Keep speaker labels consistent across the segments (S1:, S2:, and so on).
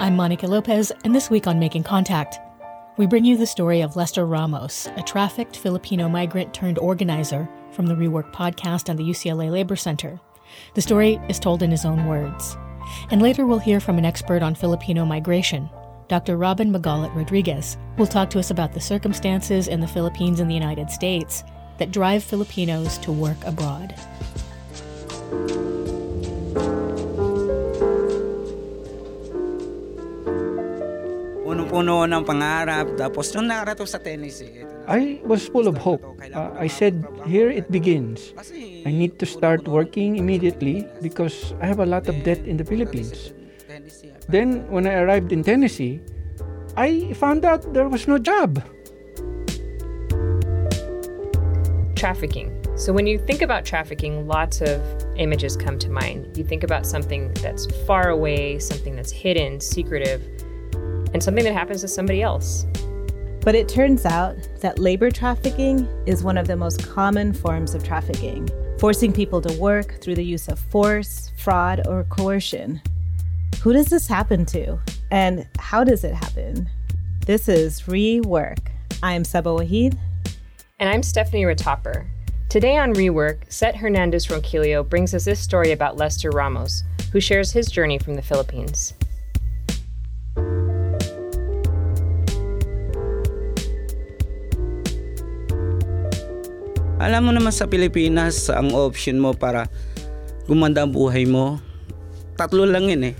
S1: I'm Monica Lopez, and this week on Making Contact, we bring you the story of Lester Ramos, a trafficked Filipino migrant turned organizer from the Re:Work podcast and the UCLA Labor Center. The story is told in his own words. And later we'll hear from an expert on Filipino migration, Dr. Robyn Magalit Rodriguez, will talk to us about the circumstances in the Philippines and the United States that drive Filipinos to work abroad.
S2: Punong-puno ng pangarap. Tapos nung nakarato sa Tennessee, ito na.
S3: I was full of hope. Uh, I said, here it begins. I need to start working immediately because I have a lot of debt in the Philippines. Then, when I arrived in Tennessee, I found out there was no job.
S4: trafficking. So when you think about trafficking, lots of images come to mind. You think about something that's far away, something that's hidden, secretive, and something that happens to somebody else.
S5: But it turns out that labor trafficking is one of the most common forms of trafficking, forcing people to work through the use of force, fraud, or coercion. Who does this happen to? And how does it happen? This is Re:Work. I'm Saba Waheed.
S4: And I'm Stephanie Ratopper. Today on Re:Work, Set Hernandez Ronquillo brings us this story about Lester Ramos, who shares his journey from the Philippines.
S2: Alam mo naman sa Pilipinas, ang option mo para gumanda ang buhay mo, tatlo lang yun eh.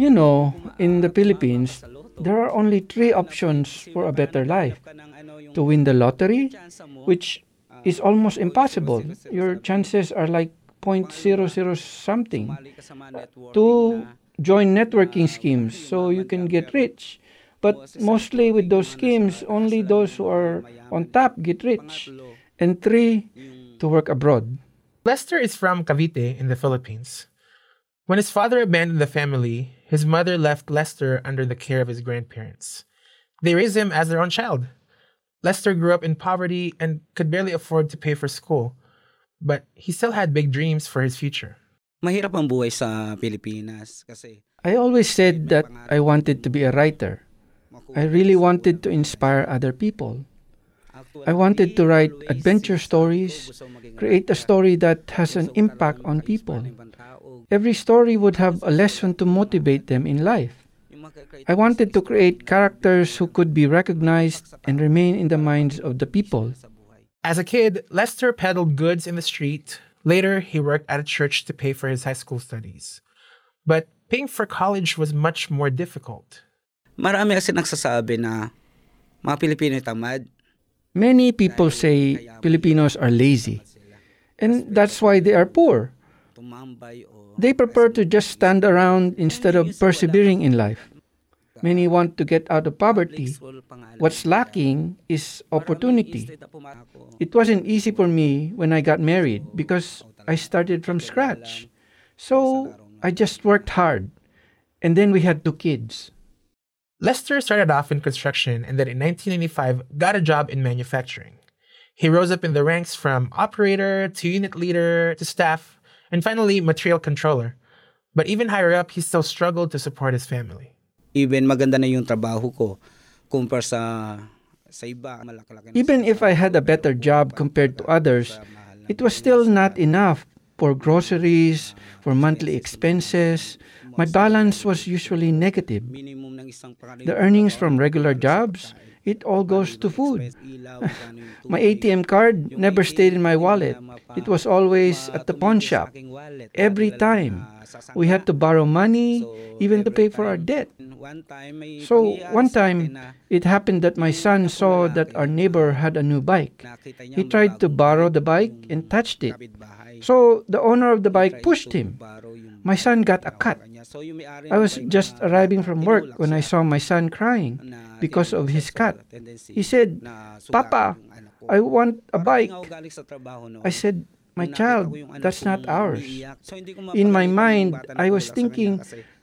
S3: You know, in the Philippines, there are only three options for a better life to win the lottery, which is almost impossible. Your chances are like 0.00 something. To join networking schemes so you can get rich. But mostly with those schemes, only those who are on top get rich. And three, to work abroad.
S6: Lester is from Cavite in the Philippines. When his father abandoned the family, his mother left Lester under the care of his grandparents. They raised him as their own child. Lester grew up in poverty and could barely afford to pay for school, but he still had big dreams for his future.
S2: Mahirap ang buhay sa Pilipinas kasi
S3: I always said that I wanted to be a writer. I really wanted to inspire other people. I wanted to write adventure stories, create a story that has an impact on people. Every story would have a lesson to motivate them in life. I wanted to create characters who could be recognized and remain in the minds of the people.
S6: As a kid, Lester peddled goods in the street. Later, he worked at a church to pay for his high school studies. But paying for college was much more difficult.
S2: Marami kasi nagsasabi na mga Pilipino tamad.
S3: Many people say Filipinos are lazy, and that's why they are poor. They prefer to just stand around instead of persevering in life. Many want to get out of poverty. What's lacking is opportunity. It wasn't easy for me when I got married because I started from scratch. So I just worked hard. And then we had two kids.
S6: Lester started off in construction and then in 1995 got a job in manufacturing. He rose up in the ranks from operator to unit leader to staff and finally material controller. But even higher up, he still struggled to support his family.
S2: Even maganda na yung trabaho ko compare sa sa iba. Malaki-laki
S3: Even if I had a better job compared to others, it was still not enough for groceries, for monthly expenses. My balance was usually negative. The earnings from regular jobs, it all goes to food. My ATM card never stayed in my wallet. It was always at the pawn shop. Every time. We had to borrow money, even to pay for our debt. So, one time, it happened that my son saw that our neighbor had a new bike. He tried to borrow the bike and touched it. So, the owner of the bike pushed him. My son got a cut. I was just arriving from work when I saw my son crying because of his cut. He said, Papa, I want a bike. I said, My child, that's not ours. In my mind, I was thinking,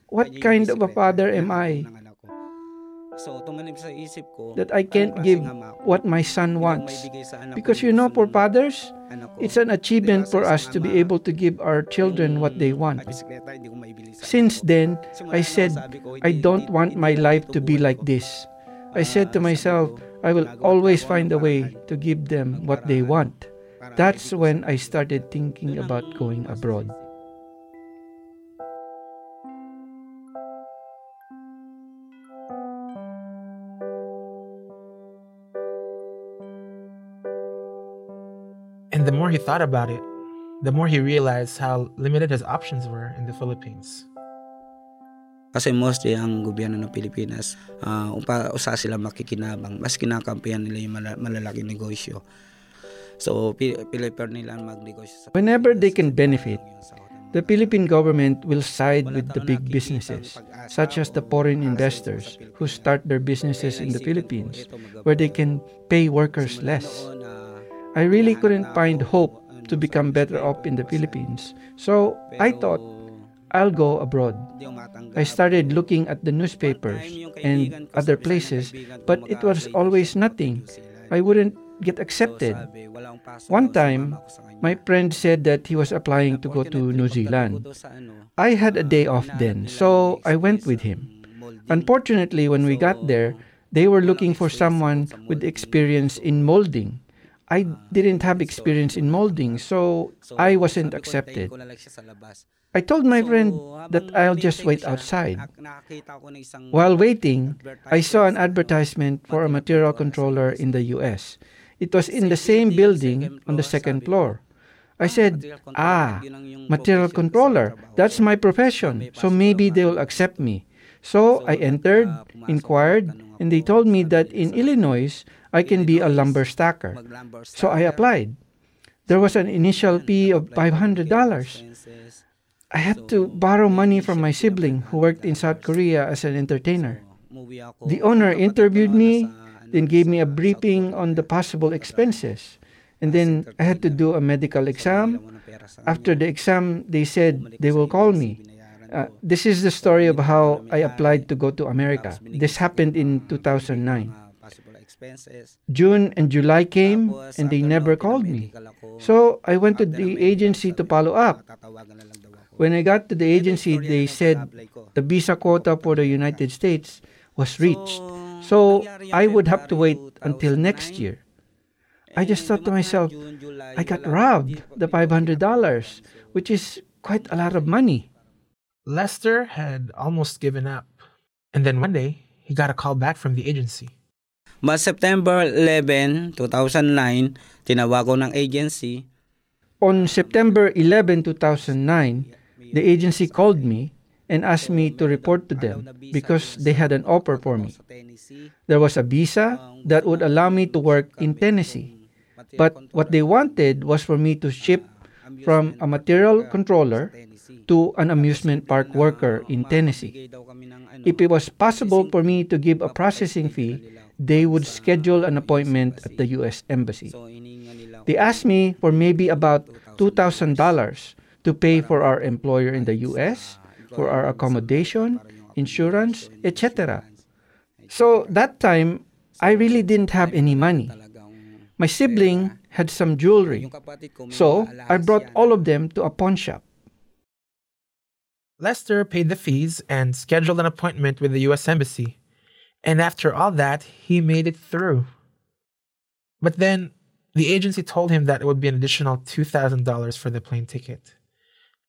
S3: what kind of a father am I?
S2: So, tumanib sa isip ko,
S3: that I can't give what my son wants.
S2: maibigay sa anak ko
S3: Because you know, for fathers, it's an achievement for us to be able to give our children what they want.
S2: bisikleta, hindi ko maibili sa
S3: Since then, I said, I don't want my life to be like this. I said to myself, I will always find a way to give them what they want. That's when I started thinking about going abroad.
S6: The more he thought about it, the more he realized how limited his options were in the Philippines.
S2: Kasi mostly ang gobyerno ng Pilipinas, uh, upa, usa sila makikinabang. Mas kinakampihan nila yung mala- malalaking negosyo. So, pi- prefer nila magnegosyo sa
S3: Whenever they can benefit, The Philippine government will side with the big businesses, such as the foreign investors who start their businesses in the Philippines, where they can pay workers less. I really couldn't find hope to become better off in the Philippines, so I thought I'll go abroad. I started looking at the newspapers and other places, but it was always nothing. I wouldn't get accepted. One time, my friend said that he was applying to go to New Zealand. I had a day off then, so I went with him. Unfortunately, when we got there, they were looking for someone with experience in molding. I didn't have experience in molding, so I wasn't accepted. I told my friend that I'll just wait outside. While waiting, I saw an advertisement for a material controller in the US. It was in the same building on the second floor. I said, Ah, material controller, that's my profession, so maybe they will accept me. So I entered, inquired, and they told me that in Illinois, I can be a lumber stacker. So I applied. There was an initial fee of $500. I had to borrow money from my sibling who worked in South Korea as an entertainer. The owner interviewed me, then gave me a briefing on the possible expenses. And then I had to do a medical exam. After the exam, they said they will call me. Uh, this is the story of how I applied to go to America. This happened in 2009. June and July came and they never called me. So I went to the agency to follow up. When I got to the agency, they said the visa quota for the United States was reached. So I would have to wait until next year. I just thought to myself, I got robbed the $500, which is quite a lot of money.
S6: Lester had almost given up. And then one day, he got a call back from the agency.
S2: But September 11, 2009, tinawag ko ng agency.
S3: On September 11, 2009, the agency called me and asked me to report to them because they had an offer for me. There was a visa that would allow me to work in Tennessee. But what they wanted was for me to ship from a material controller to an amusement park worker in Tennessee. If it was possible for me to give a processing fee, they would schedule an appointment at the US Embassy. They asked me for maybe about $2,000 to pay for our employer in the US, for our accommodation, insurance, etc. So that time, I really didn't have any money. My sibling had some jewelry, so I brought all of them to a pawn shop.
S6: Lester paid the fees and scheduled an appointment with the US Embassy. And after all that, he made it through. But then the agency told him that it would be an additional $2,000 for the plane ticket.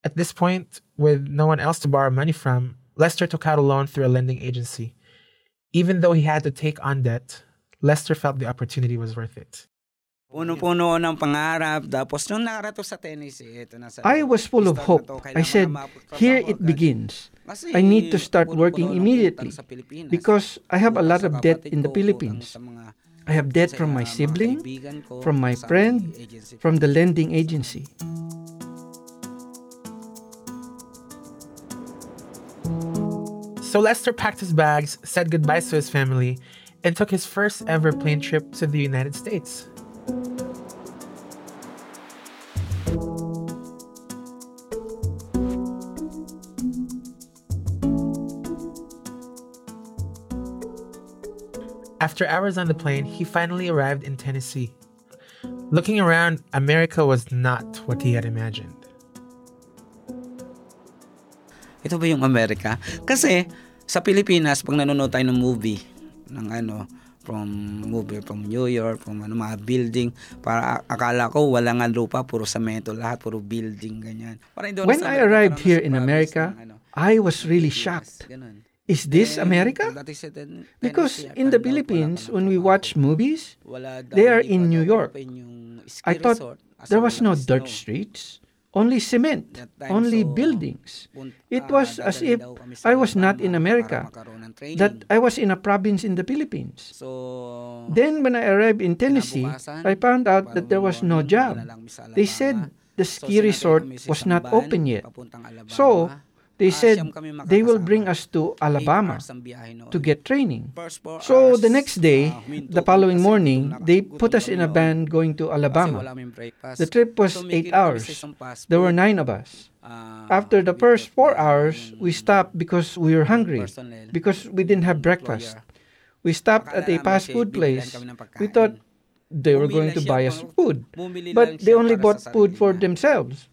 S6: At this point, with no one else to borrow money from, Lester took out a loan through a lending agency. Even though he had to take on debt, Lester felt the opportunity was worth it.
S2: Puno-puno ng pangarap. Tapos nung nakarato sa Tennessee, ito na sa...
S3: I was full of hope. I said, Here it begins. I need to start working immediately because I have a lot of debt in the Philippines. I have debt from my sibling, from my friend, from the lending agency.
S6: So Lester packed his bags, said goodbye to his family, and took his first ever plane trip to the United States. After hours on the plane, he finally arrived in Tennessee. Looking around, America was not what he had imagined.
S2: Ito ba yung America? Kasi sa Pilipinas, pag nanonood tayo ng movie, ng ano, from movie from New York, from ano, mga building, para akala ko wala nga lupa, puro semento lahat, puro building, ganyan. Para
S3: When I arrived here in America,
S2: ng, ano,
S3: I was really shocked.
S2: Ganun.
S3: Is this America? Because in the Philippines, when we watch movies, they are in New York. I thought there was no dirt streets, only cement, only buildings. It was as if I was not in America, that I was in a province in the Philippines. Then when I arrived in Tennessee, I found out that there was no job. They said the ski resort was not open yet. So, They said they will bring us to Alabama to get training. So the next day, the following morning, they put us in a van going to Alabama. The trip was eight hours. There were nine of us. After the first four hours, we stopped because we were hungry, because we didn't have breakfast. We stopped at a fast food place. We thought they were going to buy us food, but they only bought food for themselves.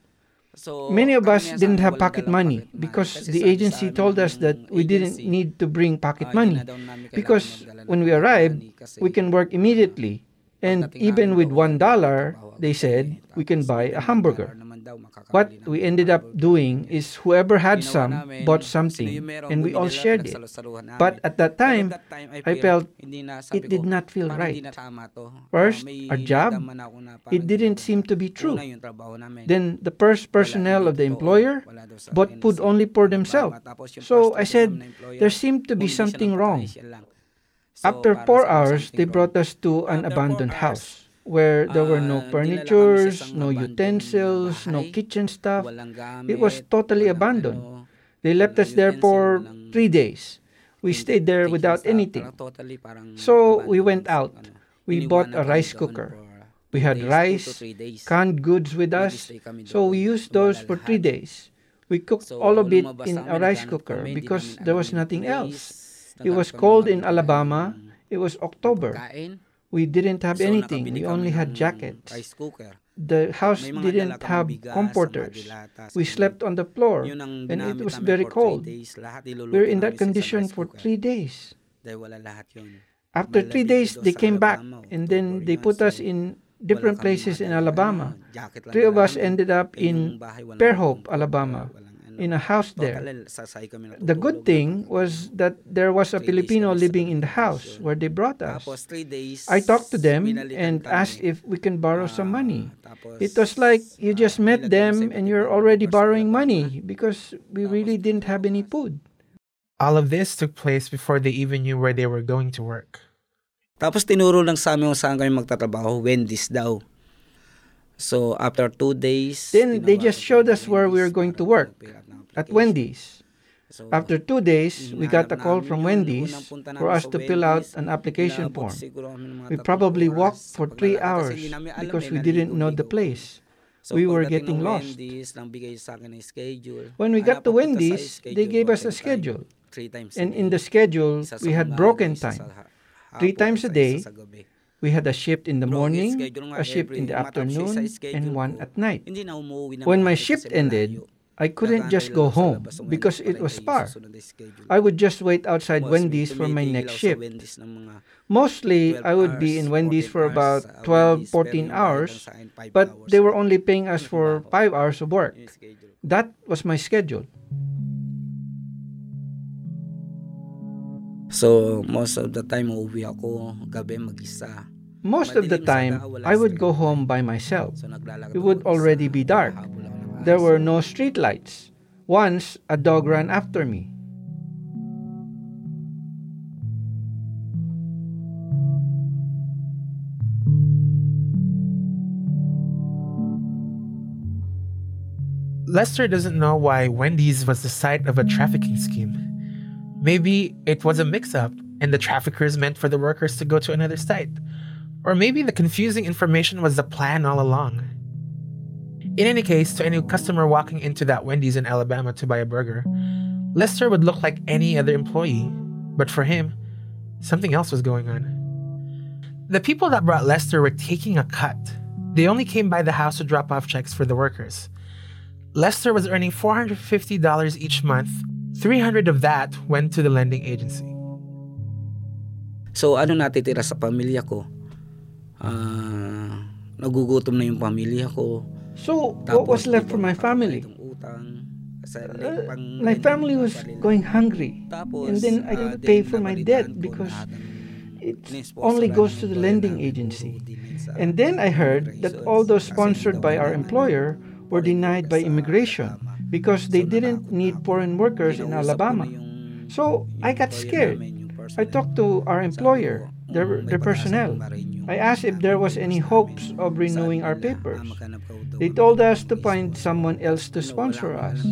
S2: So
S3: many of us didn't have pocket money because the agency told us that we didn't need to bring pocket money because when we arrived, we can work immediately. And even with one dollar, they said, we can buy a hamburger. What we ended up doing is whoever had some bought something and we all shared it. But at that time, I felt it did not feel right. First, our job, it didn't seem to be true. Then the first personnel of the employer bought food only for themselves. So I said, there seemed to be something wrong. After four hours, they brought us to an abandoned house where there were no furnitures, no utensils, no kitchen stuff. It was totally abandoned. They left us there for three days. We stayed there without anything. So we went out. We bought a rice cooker. We had rice, canned goods with us, so we used those for three days. We cooked all of it in a rice cooker because there was nothing else. It was cold in Alabama. It was October. We didn't have
S2: so,
S3: anything. We only had jackets.
S2: Rice cooker.
S3: The house didn't have
S2: bigas,
S3: comforters. We slept on the floor and it was very cold. We were in that condition for three days. After three days, they came back and then they put us in different places in Alabama. Three of us ended up in Fairhope, Alabama in a house there. The good thing was that there was a Filipino living in the house where they brought us. I talked to them and asked if we can borrow some money. It was like you just met them and you're already borrowing money because we really didn't have any food.
S6: All of this took place before they even knew where they were going to work.
S2: Tapos tinuro lang sa amin kung saan kami magtatrabaho, Wendy's daw. So after two days,
S3: then they just showed us where we were going to work. at Wendy's. After two days, we got a call from Wendy's for us to fill out an application form. We probably walked for three hours because we didn't know the place. We were getting lost. When we got to Wendy's, they gave us a schedule. And in the schedule, we had broken time. Three times a day, we had a shift in the morning, a shift in the afternoon, and one at night. When my shift ended, I couldn't just go home because it was far. I would just wait outside Wendy's for my next shift. Mostly, I would be in Wendy's for about 12, 14 hours, but they were only paying us for 5 hours of work. That was my schedule.
S2: So, most of the time, ako gabi mag-isa.
S3: Most of the time, I would go home by myself. It would already be dark. There were no streetlights. Once, a dog mm. ran after me.
S6: Lester doesn't know why Wendy's was the site of a trafficking scheme. Maybe it was a mix up and the traffickers meant for the workers to go to another site. Or maybe the confusing information was the plan all along. In any case, to any customer walking into that Wendy's in Alabama to buy a burger, Lester would look like any other employee. But for him, something else was going on. The people that brought Lester were taking a cut. They only came by the house to drop off checks for the workers. Lester was earning $450 each month. 300 of that went to the lending agency.
S2: So ano natitira sa pamilya ko? Uh, nagugutom na yung pamilya ko.
S3: So, what was left for my family? Uh, my family was going hungry. And then I
S2: ah,
S3: could pay for my debt because it only goes to the lending agency. And then I heard that all those sponsored by our employer were denied by immigration because they didn't need foreign workers in Alabama. So I got scared. I talked to our employer, their, their personnel. I asked if there was any hopes of renewing our papers. They told us to find someone else to sponsor us.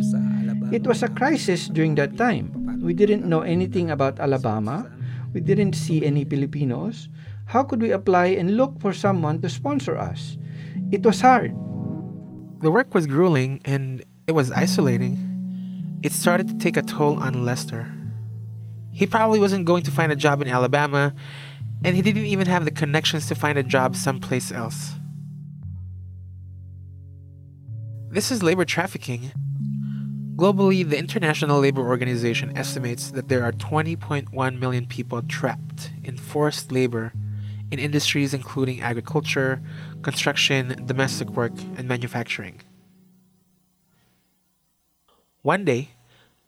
S3: It was a crisis during that time. We didn't know anything about Alabama. We didn't see any Filipinos. How could we apply and look for someone to sponsor us? It was hard.
S6: The work was grueling and it was isolating. It started to take a toll on Lester. He probably wasn't going to find a job in Alabama, and he didn't even have the connections to find a job someplace else. This is labor trafficking. Globally, the International Labor Organization estimates that there are 20.1 million people trapped in forced labor in industries including agriculture, construction, domestic work, and manufacturing. One day,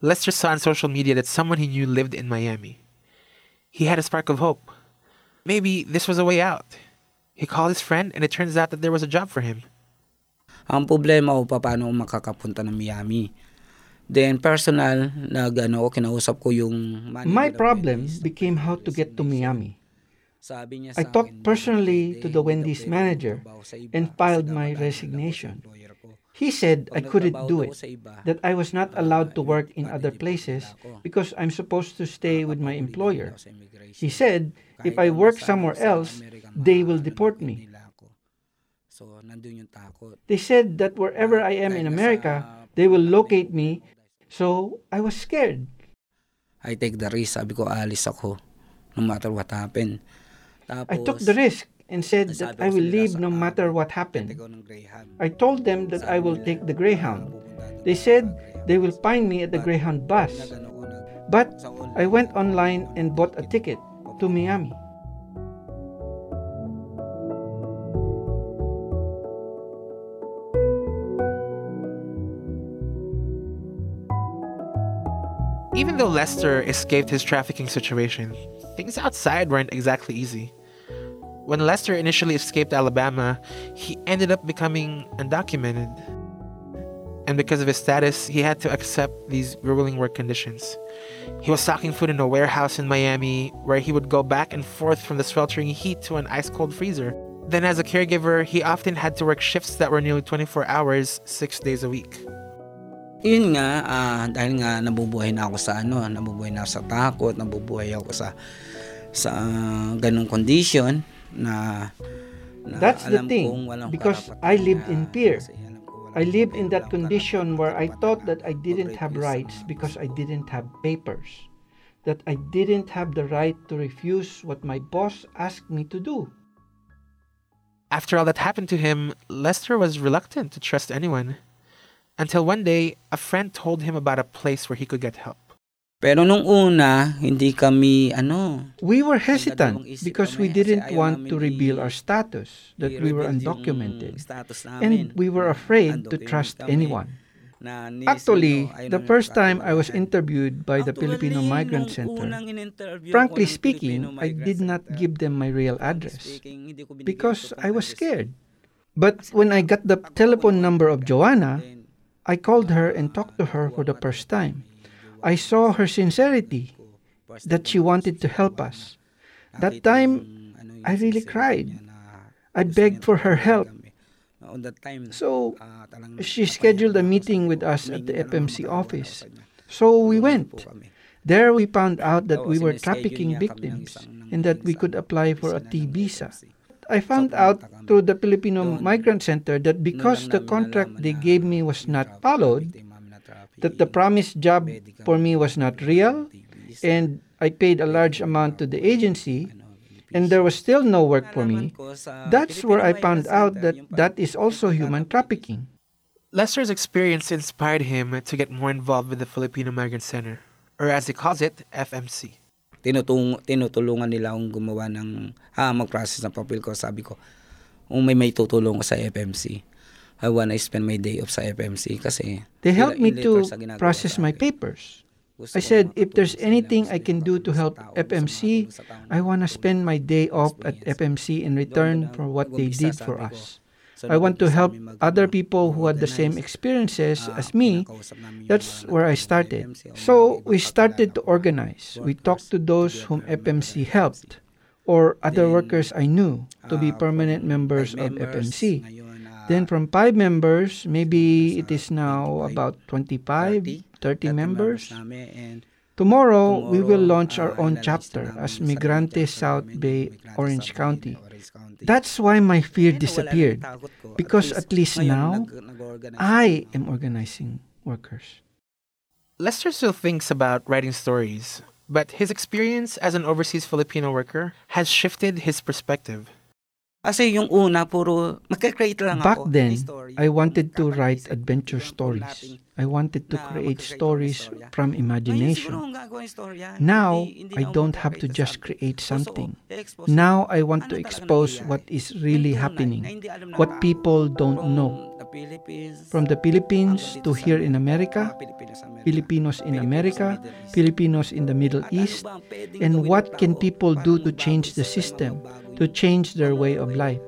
S6: Lester saw on social media that someone he knew lived in Miami. He had a spark of hope. Maybe this was a way out. He called his friend, and it turns out that there was a job for him.
S2: Ang problema ko paano ako makakapunta ng Miami. Then personal, nag ano, kinausap ko yung manager
S3: My problem became how to get to Miami.
S2: Sabi niya
S3: I
S2: sa
S3: talked
S2: akin,
S3: personally
S2: "Hindi,
S3: to the Wendy's manager and filed my resignation.
S2: employer ko."
S3: He said I couldn't do it, that I was not
S2: ah,
S3: allowed to work in other places because I'm supposed to stay with my employer. He said if I work somewhere else, they will deport me.
S2: nila ako. So, nandun yung takot.
S3: They said that wherever I am in America, they will locate me. So I was scared.
S2: I take the risk. Sabi ko, alis ako. No matter what happen. Tapos,
S3: I took the risk and said that I will leave no matter what happened.
S2: ko ng Greyhound."
S3: I told them that I will take the Greyhound. They said they will find me at the Greyhound bus.
S2: Nag-ano ko, nag-
S3: But I went online and bought a ticket to Miami.
S6: Even though Lester escaped his trafficking situation, things outside weren't exactly easy. When Lester initially escaped Alabama, he ended up becoming undocumented. And because of his status, he had to accept these grueling work conditions. He was stocking food in a warehouse in Miami where he would go back and forth from the sweltering heat to an ice cold freezer. Then, as a caregiver, he often had to work shifts that were nearly 24 hours, six days a week.
S2: Yun nga, ah, dahil nga nabubuhay na ako sa ano, nabubuhay na ako sa takot, nabubuhay ako sa sa ganung condition na, na
S3: That's the
S2: alam
S3: thing,
S2: kong walang
S3: because I lived
S2: na-
S3: in fear.
S2: kasi alam ko walang
S3: I lived in that condition where I thought that I didn't have rights because I didn't have papers. That I didn't have the right to refuse what my boss asked me to do.
S6: After all that happened to him, Lester was reluctant to trust anyone. Until one day, a friend told him about a place where he could get help.
S2: Pero nung una, hindi kami ano,
S3: We were hesitant because we
S2: kasi
S3: didn't want to reveal our status, that we were undocumented. And we were afraid to trust anyone. Actually, the first time I was interviewed by the Filipino Migrant Center, frankly speaking, I did not give them my real address because I was scared. But when I got the telephone number of Joanna, I called her and talked to her for the first time. I saw her sincerity,
S2: first
S3: that she wanted to help us. That
S2: nakita
S3: time,
S2: yung, ano, yung
S3: I really
S2: sincerity
S3: cried.
S2: niya na
S3: I
S2: gusto
S3: begged
S2: niya
S3: for
S2: na
S3: her
S2: tulungan
S3: help.
S2: kami. Na On that time,
S3: So,
S2: ah, talagang
S3: she
S2: napahiya
S3: scheduled a
S2: ako
S3: meeting
S2: sa-
S3: with us at the
S2: humingi na lang
S3: FMC
S2: ng tawad ako
S3: office.
S2: sa kanya.
S3: So we
S2: Tulungan
S3: went.
S2: po kami.
S3: There we found out that
S2: Oo,
S3: we were
S2: sineschedule
S3: trafficking
S2: niya kami ng
S3: victims
S2: isang
S3: and that we
S2: nangyayari
S3: could
S2: sa
S3: apply for a
S2: opisina
S3: T
S2: ng
S3: visa.
S2: FMC.
S3: I found
S2: pumunta
S3: out
S2: kami.
S3: through the Filipino
S2: Doon,
S3: Migrant Center that because
S2: Noon
S3: the
S2: lang namin
S3: contract
S2: nalaman
S3: they
S2: na
S3: gave me was
S2: yung
S3: not
S2: traffic,
S3: followed, that the promised job for me was not real, and I paid a large amount to the agency and there was still no work for me, that's where I found out that that is also human trafficking.
S6: Lester's experience inspired him to get more involved with the Filipino Migrant Center, or as he calls it, FMC.
S2: Tinutung, tinutulungan nila akong gumawa ng, ah, mag-process ng papel ko. Sabi ko, kung may may tutulong ko sa FMC, I wanna spend my day off sa FMC kasi...
S3: They helped me to process my papers. I said, if there's anything I can do to help FMC, I want to spend my day off at FMC in return for what they did for us. I want to help other people who had the same experiences as me. That's where I started. So we started to organize. We talked to those whom FMC helped or other workers I knew to be permanent members of FMC. Then from five members, maybe it is now about 25 30 members. Tomorrow, we will launch our own chapter as Migrante South Bay, Orange County. That's why my fear disappeared, because at least now, I am organizing workers.
S6: Lester still thinks about writing stories, but his experience as an overseas Filipino worker has shifted his perspective.
S2: Kasi yung una, puro, magka-create lang
S3: Back
S2: ako.
S3: then,
S2: May story.
S3: I wanted to write adventure stories. I wanted to create stories from imagination. Now, I don't have to just create something. Now, I want to expose what is really happening, what people don't know. From the Philippines to here in America, Filipinos in America, Filipinos in the Middle East, and what can people do to change the system, to change their way of life.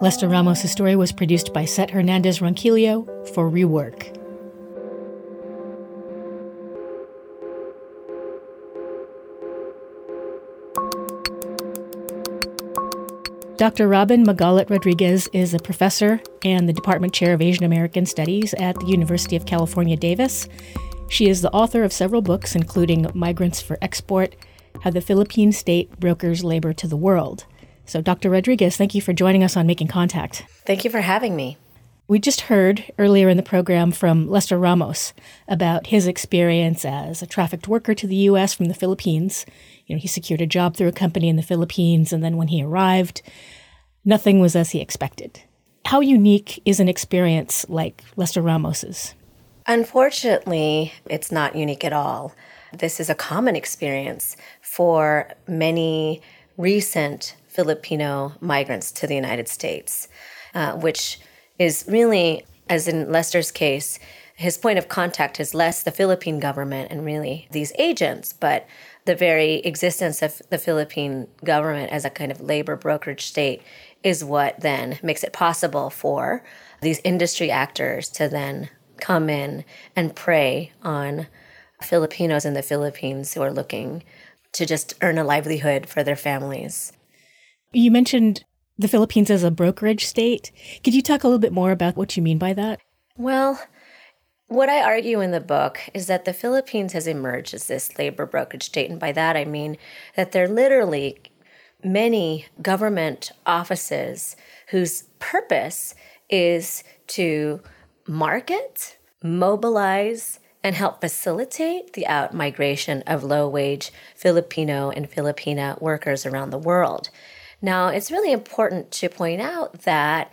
S1: Lester Ramos' story was produced by Set Hernandez Ronquillo for Re:Work. Dr. Robyn Magalit Rodriguez is a professor and the Department Chair of Asian American Studies at the University of California, Davis. She is the author of several books, including Migrants for Export How the Philippine State Brokers Labor to the World. So, Dr. Rodriguez, thank you for joining us on Making Contact.
S7: Thank you for having me.
S1: We just heard earlier in the program from Lester Ramos about his experience as a trafficked worker to the U.S. from the Philippines. You know, he secured a job through a company in the Philippines, and then when he arrived, nothing was as he expected. How unique is an experience like Lester Ramos's?
S7: Unfortunately, it's not unique at all. This is a common experience for many recent Filipino migrants to the United States, uh, which is really, as in Lester's case, his point of contact is less the Philippine government and really these agents, but the very existence of the Philippine government as a kind of labor brokerage state is what then makes it possible for these industry actors to then come in and prey on Filipinos in the Philippines who are looking to just earn a livelihood for their families.
S1: You mentioned the Philippines as a brokerage state. Could you talk a little bit more about what you mean by that?
S7: Well, what I argue in the book is that the Philippines has emerged as this labor brokerage state. And by that, I mean that there are literally many government offices whose purpose is to market, mobilize, and help facilitate the out migration of low wage Filipino and Filipina workers around the world. Now, it's really important to point out that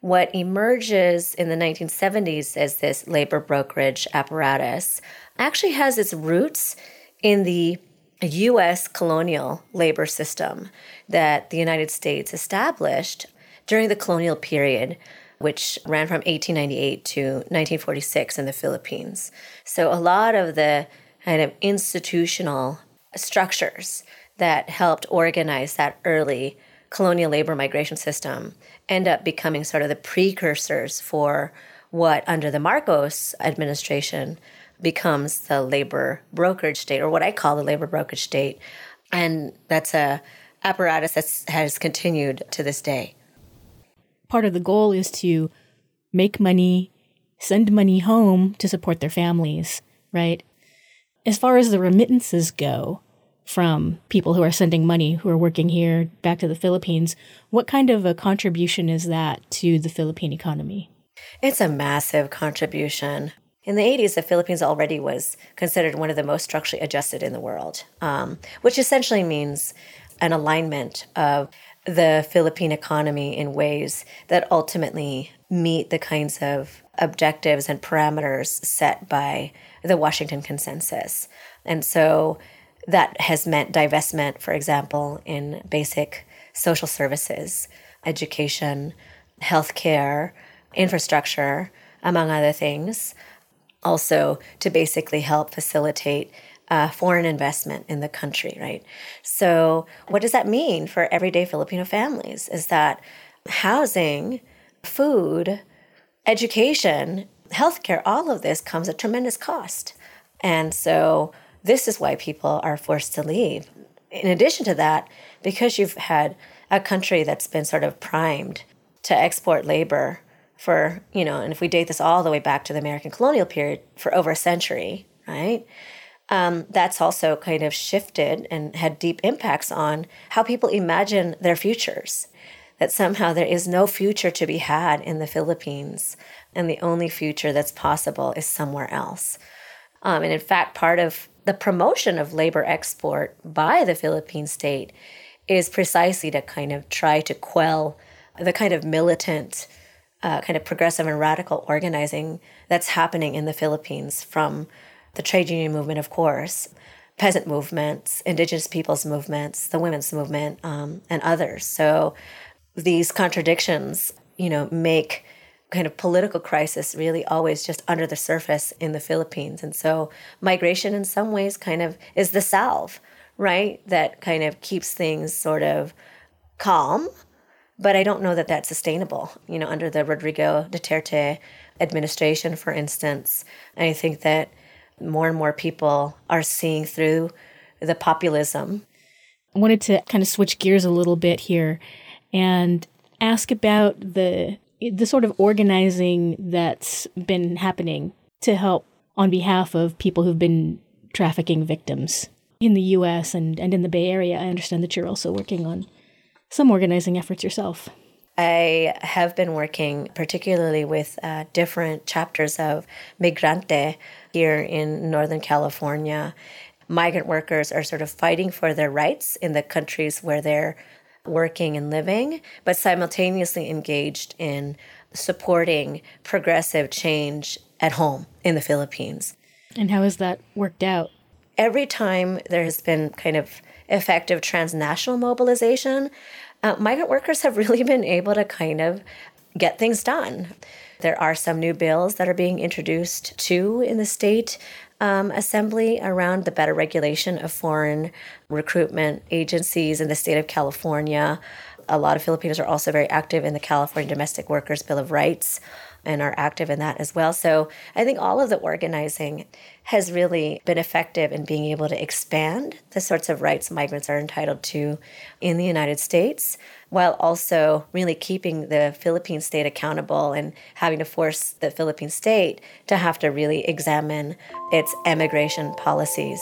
S7: what emerges in the 1970s as this labor brokerage apparatus actually has its roots in the U.S. colonial labor system that the United States established during the colonial period, which ran from 1898 to 1946 in the Philippines. So, a lot of the kind of institutional structures that helped organize that early colonial labor migration system end up becoming sort of the precursors for what, under the Marcos administration, becomes the labor brokerage state, or what I call the labor brokerage state. And that's a apparatus that has continued to this day.
S1: Part of the goal is to make money, send money home to support their families, right? As far as the remittances go from people who are sending money, who are working here back to the Philippines, what kind of a contribution is that to the Philippine economy?
S7: It's a massive contribution. In the 80s, the Philippines already was considered one of the most structurally adjusted in the world, um, which essentially means an alignment of the Philippine economy in ways that ultimately meet the kinds of objectives and parameters set by the Washington Consensus. And so that has meant divestment, for example, in basic social services, education, healthcare, infrastructure, among other things. Also, to basically help facilitate uh, foreign investment in the country, right? So, what does that mean for everyday Filipino families? Is that housing, food, education, healthcare, all of this comes at tremendous cost. And so, this is why people are forced to leave. In addition to that, because you've had a country that's been sort of primed to export labor for, you know, and if we date this all the way back to the American colonial period for over a century, right? Um, that's also kind of shifted and had deep impacts on how people imagine their futures. That somehow there is no future to be had in the Philippines, and the only future that's possible is somewhere else. Um, and in fact, part of the promotion of labor export by the Philippine state is precisely to kind of try to quell the kind of militant, uh, kind of progressive and radical organizing that's happening in the Philippines from the trade union movement, of course, peasant movements, indigenous peoples movements, the women's movement, um, and others. So these contradictions, you know, make kind of political crisis really always just under the surface in the Philippines. And so migration in some ways kind of is the salve, right? That kind of keeps things sort of calm. But I don't know that that's sustainable, you know, under the Rodrigo Duterte administration, for instance. I think that more and more people are seeing through the populism.
S1: I wanted to kind of switch gears a little bit here and ask about the the sort of organizing that's been happening to help on behalf of people who've been trafficking victims in the US and, and in the Bay Area. I understand that you're also working on some organizing efforts yourself.
S7: I have been working particularly with uh, different chapters of Migrante here in Northern California. Migrant workers are sort of fighting for their rights in the countries where they're working and living, but simultaneously engaged in supporting progressive change at home in the Philippines.
S1: And how has that worked out?
S7: Every time there has been kind of effective transnational mobilization, uh, migrant workers have really been able to kind of get things done. There are some new bills that are being introduced too in the state um, assembly around the better regulation of foreign recruitment agencies in the state of California. A lot of Filipinos are also very active in the California Domestic Workers Bill of Rights and are active in that as well. So I think all of the organizing has really been effective in being able to expand the sorts of rights migrants are entitled to in the United States, while also really keeping the Philippine state accountable and having to force the Philippine state to have to really examine its immigration policies.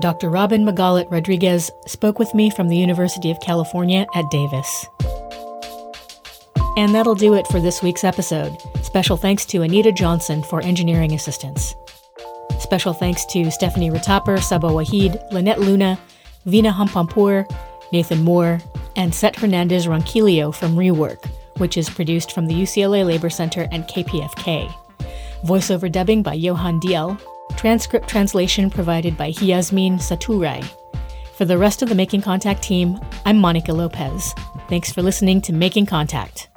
S1: Dr. Robyn Magalit Rodriguez spoke with me from the University of California at Davis. And that'll do it for this week's episode. Special thanks to Anita Johnson for engineering assistance. Special thanks to Stephanie Ritapper, Saba Waheed, Lynette Luna, Vina Hampampur, Nathan Moore, and Set Hernandez Ronquillo from Re:Work, which is produced from the UCLA Labor Center and KPFK. Voiceover dubbing by Johan Diel. Transcript translation provided by Hiasmin Saturai. For the rest of the Making Contact team, I'm Monica Lopez. Thanks for listening to Making Contact.